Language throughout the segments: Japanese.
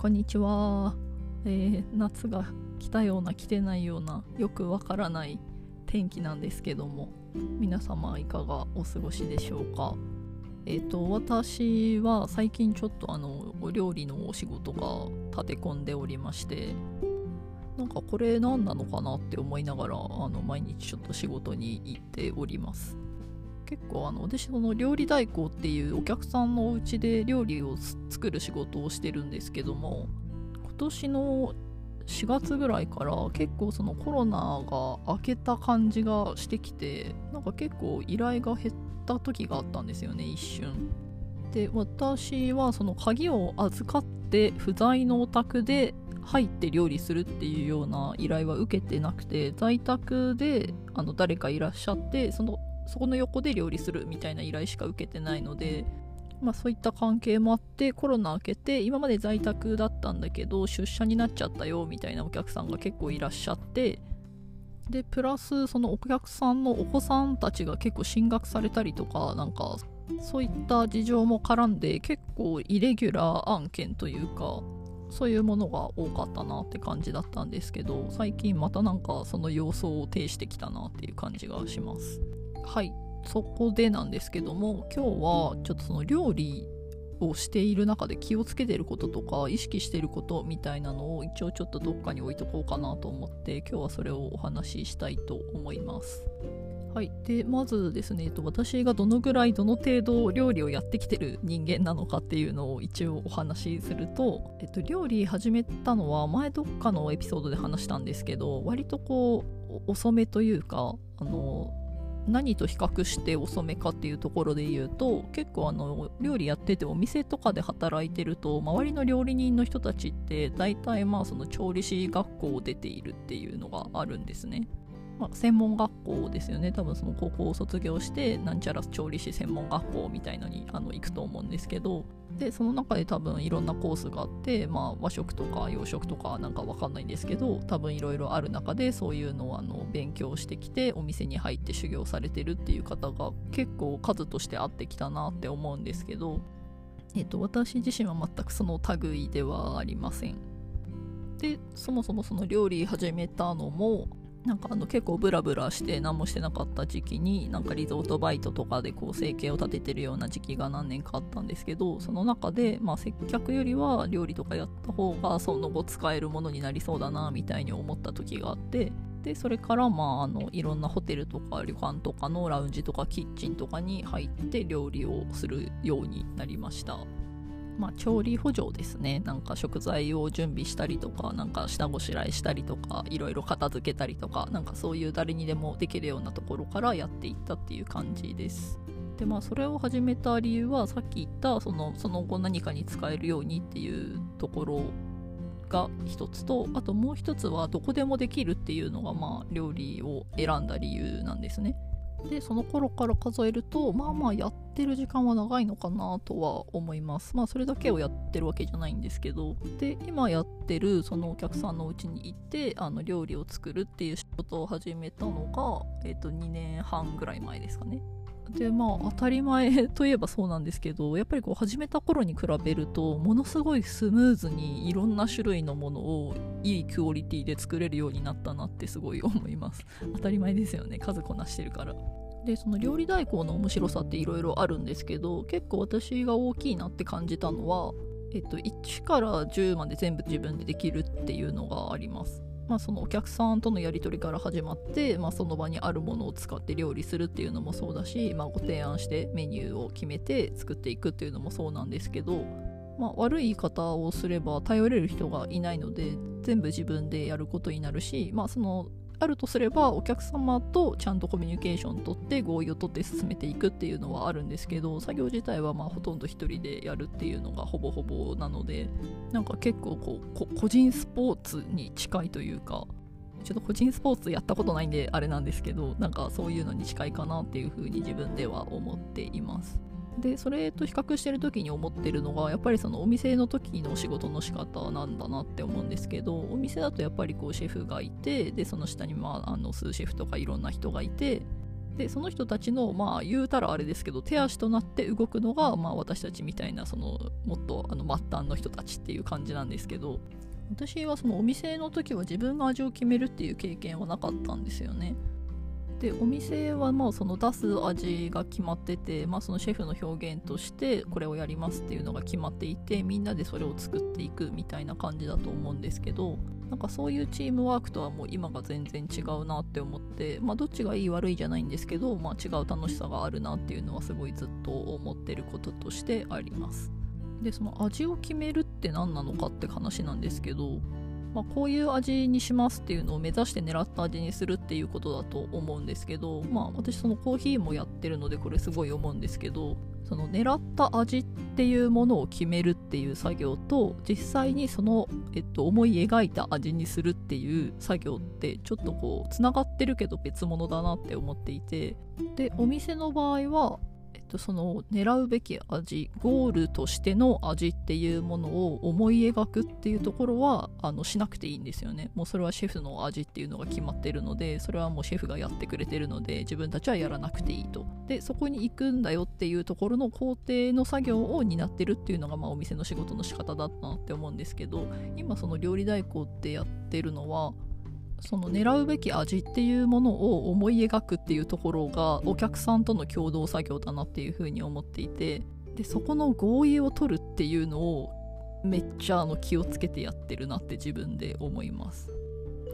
こんにちは、えー夏が来たような来てないようなよくわからない天気なんですけども。皆様いかがお過ごしでしょうか？えっ、と私は最近ちょっとあのお料理のお仕事が立て込んでおりまして。なんかこれ何なのかなって思いながらあの毎日ちょっと仕事に行っております。結構あの私その料理代行っていうお客さんのお家で料理を作る仕事をしてるんですけども今年の4月ぐらいから結構そのコロナが明けた感じがしてきてなんか結構依頼が減った時があったんですよね一瞬。で私はその鍵を預かって不在のお宅で入って料理するっていうような依頼は受けてなくて在宅であの誰かいらっしゃってそのそこの横で料理するみたいな依頼しか受けてないので、まあ、そういった関係もあってコロナ明けて今まで在宅だったんだけど出社になっちゃったよみたいなお客さんが結構いらっしゃってでプラスそのお客さんのお子さんたちが結構進学されたりとかなんかそういった事情も絡んで結構イレギュラー案件というかそういうものが多かったなって感じだったんですけど最近またなんかその様相を呈してきたなっていう感じがします。はいそこでなんですけども今日はちょっとその料理をしている中で気をつけてることとか意識してることみたいなのを一応ちょっとどっかに置いとこうかなと思って今日はそれをお話ししたいと思います。はい、でまずですね、えっと、私がどのぐらいどの程度料理をやってきてる人間なのかっていうのを一応お話しすると、えっと、料理始めたのは前どっかのエピソードで話したんですけど割とこう遅めというかあの何と比較して遅めかっていうところで言うと結構あの料理やっててお店とかで働いてると周りの料理人の人たちって大体まあその調理師学校を出ているっていうのがあるんですね。まあ、専門学校ですよね。多分その高校を卒業してなんちゃら調理師専門学校みたいのにあの行くと思うんですけど。でその中で多分いろんなコースがあって、まあ、和食とか洋食とかなんかわかんないんですけど多分いろいろある中でそういうのをあの勉強してきてお店に入って修行されてるっていう方が結構数としてあってきたなって思うんですけど、えっと、私自身は全くその類ではありません。でそもそもその料理始めたのもなんかあの結構ブラブラして何もしてなかった時期になんかリゾートバイトとかでこう生計を立ててるような時期が何年かあったんですけどその中でまあ接客よりは料理とかやった方がその後使えるものになりそうだなみたいに思った時があってでそれからまああのいろんなホテルとか旅館とかのラウンジとかキッチンとかに入って料理をするようになりました。まあ、調理補助ですね。なんか食材を準備したりとかなんか下ごしらえしたりとかいろいろ片付けたりとかなんかそういう誰にでもできるようなところからやっていったっていう感じです。でまあそれを始めた理由はさっき言ったそのその後何かに使えるようにっていうところが一つとあともう一つはどこでもできるっていうのがまあ料理を選んだ理由なんですね。でその頃から数えるとまあまあやってる時間は長いのかなとは思います。まあそれだけをやってるわけじゃないんですけど。で今やってるそのお客さんのうちに行ってあの料理を作るっていう仕事を始めたのが、えー、と2年半ぐらい前ですかね。でまあ当たり前といえばそうなんですけどやっぱりこう始めた頃に比べるとものすごいスムーズにいろんな種類のものをいいクオリティで作れるようになったなってすごい思います。当たり前ですよね数こなしてるから。でその料理代行の面白さっていろいろあるんですけど結構私が大きいなって感じたのは、えっと、1から10まで全部自分でできるっていうのがあります。まあ、そのお客さんとのやり取りから始まって、まあ、その場にあるものを使って料理するっていうのもそうだし、まあ、ご提案してメニューを決めて作っていくっていうのもそうなんですけど、まあ、悪い言い方をすれば頼れる人がいないので全部自分でやることになるし、まあ、そのあるとすればお客様とちゃんとコミュニケーション取って合意を取って進めていくっていうのはあるんですけど作業自体はまあほとんど1人でやるっていうのがほぼほぼなのでなんか結構こう個人スポーツに近いというかちょっと個人スポーツやったことないんであれなんですけどなんかそういうのに近いかなっていうふうに自分では思っています。でそれと比較してる時に思ってるのがやっぱりそのお店の時の仕事の仕方なんだなって思うんですけどお店だとやっぱりこうシェフがいてでその下にまああの数シェフとかいろんな人がいてでその人たちのまあ言うたらあれですけど手足となって動くのがまあ私たちみたいなそのもっとあの末端の人たちっていう感じなんですけど私はそのお店の時は自分が味を決めるっていう経験はなかったんですよね。でお店はまあその出す味が決まってて、まあ、そのシェフの表現としてこれをやりますっていうのが決まっていてみんなでそれを作っていくみたいな感じだと思うんですけどなんかそういうチームワークとはもう今が全然違うなって思って、まあ、どっちがいい悪いじゃないんですけど、まあ、違う楽しさがあるなっていうのはすごいずっと思ってることとしてあります。でその味を決めるって何なのかって話なんですけどまあ、こういう味にしますっていうのを目指して狙った味にするっていうことだと思うんですけど、まあ、私そのコーヒーもやってるのでこれすごい思うんですけどその狙った味っていうものを決めるっていう作業と実際にその、えっと、思い描いた味にするっていう作業ってちょっとこうつながってるけど別物だなって思っていてでお店の場合はとその狙うべき味ゴールとしての味っていうものを思い描くっていうところはあのしなくていいんですよね。もうそれはシェフの味っていうのが決まってるのでそれはもうシェフがやってくれてるので自分たちはやらなくていいと。でそこに行くんだよっていうところの工程の作業を担ってるっていうのがまあお店の仕事の仕方だったなって思うんですけど今その料理代行ってやってるのはその狙うべき味っていうものを思い描くっていうところがお客さんとの共同作業だなっていうふうに思っていてでそこの合意を取るっていうのをめっちゃあの気をつけてやってるなって自分で思います。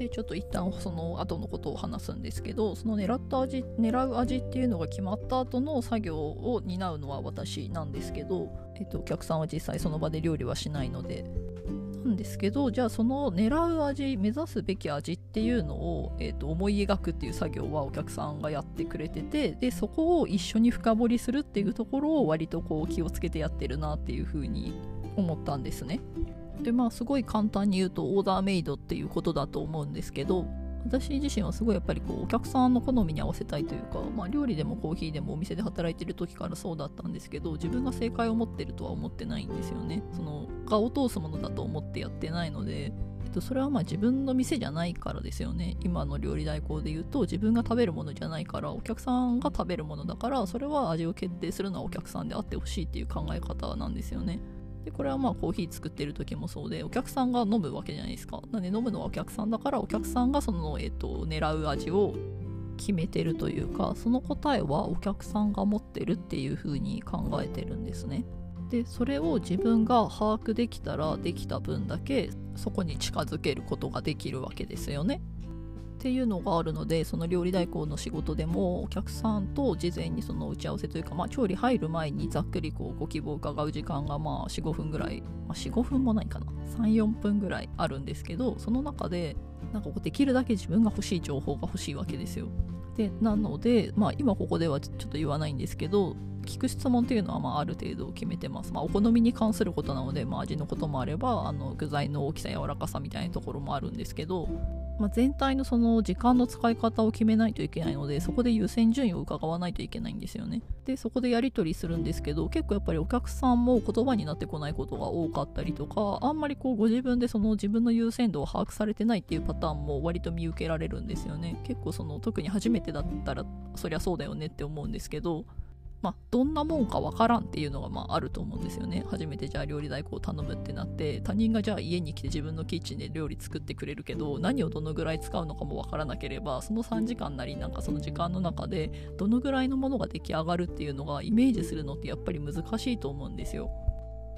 でちょっと一旦その後のことを話すんですけどその狙った味狙う味っていうのが決まった後の作業を担うのは私なんですけど、えっと、お客さんは実際その場で料理はしないのでなんですけどじゃあその狙う味目指すべき味っていうのを、えーと、思い描くっていう作業はお客さんがやってくれててでそこを一緒に深掘りするっていうところを割とこう気をつけてやってるなっていうふうに思ったんですね。でまあすごい簡単に言うとオーダーメイドっていうことだと思うんですけど私自身はすごいやっぱりこうお客さんの好みに合わせたいというか、まあ、料理でもコーヒーでもお店で働いてる時からそうだったんですけど自分が正解を持ってるとは思ってないんですよね。その画を通すものだと思ってやってないので、えっと、それはまあ自分の店じゃないからですよね。今の料理代行で言うと自分が食べるものじゃないからお客さんが食べるものだからそれは味を決定するのはお客さんであってほしいっていう考え方なんですよね。でこれはまあコーヒー作ってる時もそうでお客さんが飲むわけじゃないですか。なんで飲むのはお客さんだからお客さんがその、えーと、狙う味を決めてるというかその答えはお客さんが持ってるっていう風に考えてるんですね。でそれを自分が把握できたらできた分だけそこに近づけることができるわけですよね。っていうのがあるのでその料理代行の仕事でもお客さんと事前にその打ち合わせというか、まあ、調理入る前にざっくりこうご希望を伺う時間がまあ45分ぐらい、まあ、45分もないかな。34分ぐらいあるんですけどその中でなんかできるだけ自分が欲しい情報が欲しいわけですよ。でなので、まあ、今ここではちょっと言わないんですけど聞く質問っていうのはまあある程度決めてます。まあ、お好みに関することなので、まあ、味のこともあればあの具材の大きさ柔らかさみたいなところもあるんですけどまあ、全体のその時間の使い方を決めないといけないのでそこで優先順位を伺わないといけないんですよねでそこでやり取りするんですけど結構やっぱりお客さんも言葉になってこないことが多かったりとかあんまりこうご自分でその自分の優先度を把握されてないっていうパターンも割と見受けられるんですよね結構その特に初めてだったらそりゃそうだよねって思うんですけどまあ、どんなもんかわからんっていうのがまああると思うんですよね。初めてじゃあ料理代行を頼むってなって、他人がじゃあ家に来て自分のキッチンで料理作ってくれるけど、何をどのぐらい使うのかもわからなければ、その3時間なりなんかその時間の中で、どのぐらいのものが出来上がるっていうのがイメージするのってやっぱり難しいと思うんですよ。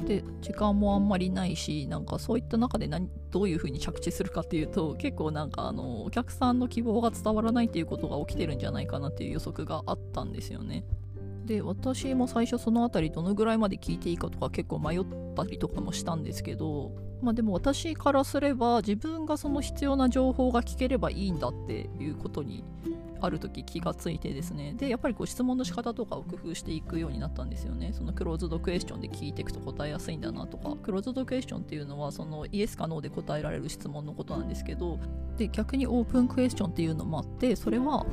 で時間もあんまりないしなんかそういった中で何どういう風に着地するかっていうと結構なんかあのお客さんの希望が伝わらないっていうことが起きてるんじゃないかなっていう予測があったんですよね。で私も最初その辺りどのぐらいまで聞いていいかとか結構迷ったりとかもしたんですけどまあでも私からすれば自分がその必要な情報が聞ければいいんだっていうことにある時気がついてですね。でやっぱりこう質問の仕方とかを工夫していくようになったんですよね。そのクローズドクエスチョンで聞いていくと答えやすいんだなとか。クローズドクエスチョンっていうのはそのイエスかノーで答えられる質問のことなんですけど。で逆にオープンクエスチョンっていうのもあってそれは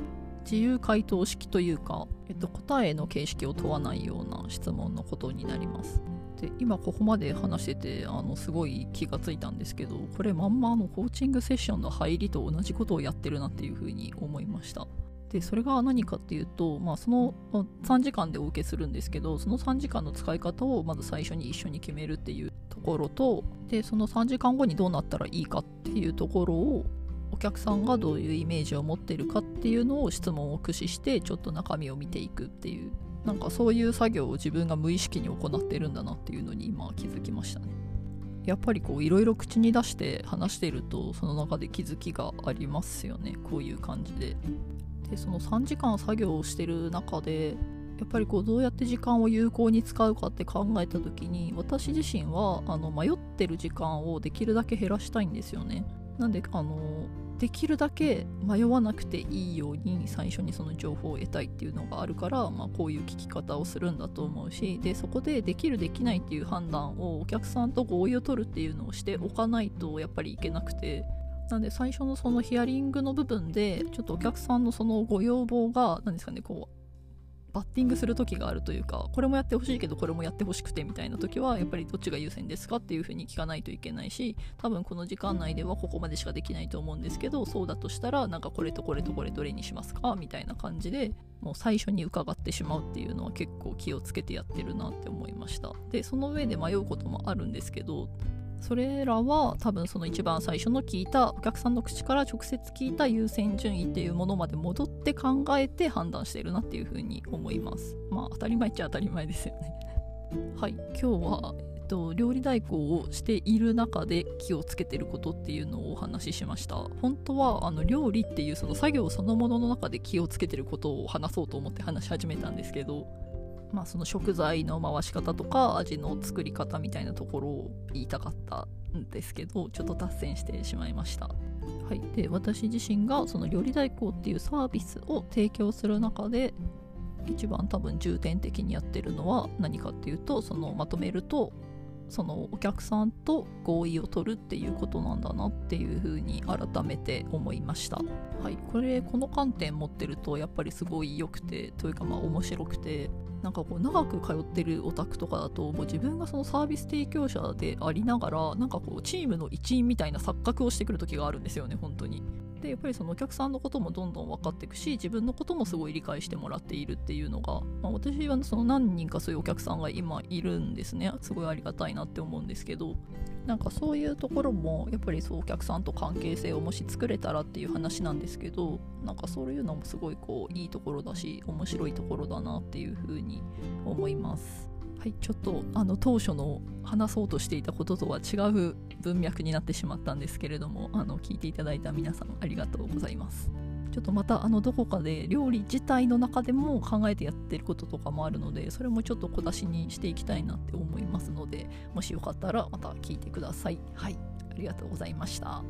自由回答式というか、えっと、答えの形式を問わないような質問のことになります。で今ここまで話しててあのすごい気がついたんですけどこれまんまのコーチングセッションの入りと同じことをやってるなっていうふうに思いました。でそれが何かっていうと、まあ、その3時間でお受けするんですけどその3時間の使い方をまず最初に一緒に決めるっていうところとでその3時間後にどうなったらいいかっていうところをお客さんがどういうイメージを持ってるかっていうのを質問を駆使してちょっと中身を見ていくっていうなんかそういう作業を自分が無意識に行ってるんだなっていうのに今気づきましたね。やっぱりこういろいろ口に出して話してるとその中で気づきがありますよねこういう感じで。でその3時間作業をしてる中でやっぱりこうどうやって時間を有効に使うかって考えた時に私自身はあの迷ってる時間をできるだけ減らしたいんですよね。なんであのできるだけ迷わなくていいように最初にその情報を得たいっていうのがあるから、まあ、こういう聞き方をするんだと思うしでそこでできるできないっていう判断をお客さんと合意を取るっていうのをしておかないとやっぱりいけなくて。なんで最初のそのヒアリングの部分でちょっとお客さんのそのご要望が何ですかねこうバッティングする時があるというかこれもやってほしいけどこれもやってほしくてみたいな時はやっぱりどっちが優先ですかっていう風に聞かないといけないし多分この時間内ではここまでしかできないと思うんですけどそうだとしたらなんかこれとこれとこれどれにしますかみたいな感じでもう最初に伺ってしまうっていうのは結構気をつけてやってるなって思いました。でその上で迷うこともあるんですけどそれらは多分その一番最初の聞いたお客さんの口から直接聞いた優先順位っていうものまで戻って考えて判断してるなっていうふうに思います。まあ当たり前っちゃ当たり前ですよね。はい。今日は、えっと、料理代行をしている中で気をつけてることっていうのをお話ししました。本当はあの料理っていうその作業そのものの中で気をつけてることを話そうと思って話し始めたんですけどまあ、その食材の回し方とか味の作り方みたいなところを言いたかったんですけどちょっと脱線してしまいました。はい、で私自身がその料理代行っていうサービスを提供する中で一番多分重点的にやってるのは何かっていうとそのまとめるとそのお客さんと合意を取るっていうことなんだなっていうふうに改めて思いました。はい。これこの観点持ってるとやっぱりすごい良くてというかまあ面白くて。なんかこう長く通ってるオタクとかだともう自分がそのサービス提供者でありながらなんかこうチームの一員みたいな錯覚をしてくる時があるんですよね本当に。でやっぱりそのお客さんのこともどんどん分かっていくし自分のこともすごい理解してもらっているっていうのが、まあ、私はその何人かそういうお客さんが今いるんですね。すごいありがたいなって思うんですけど。なんかそういうところもやっぱりそうお客さんと関係性をもし作れたらっていう話なんですけどなんかそういうのもすごいこういいところだし面白いところだなっていうふうに思います。はい、ちょっとあの当初の話そうとしていたこととは違う文脈になってしまったんですけれどもあの聞いていただいた皆さんありがとうございますちょっとまたあのどこかで料理自体の中でも考えてやってることとかもあるのでそれもちょっと小出しにしていきたいなって思いますのでもしよかったらまた聞いてください。はい。ありがとうございました。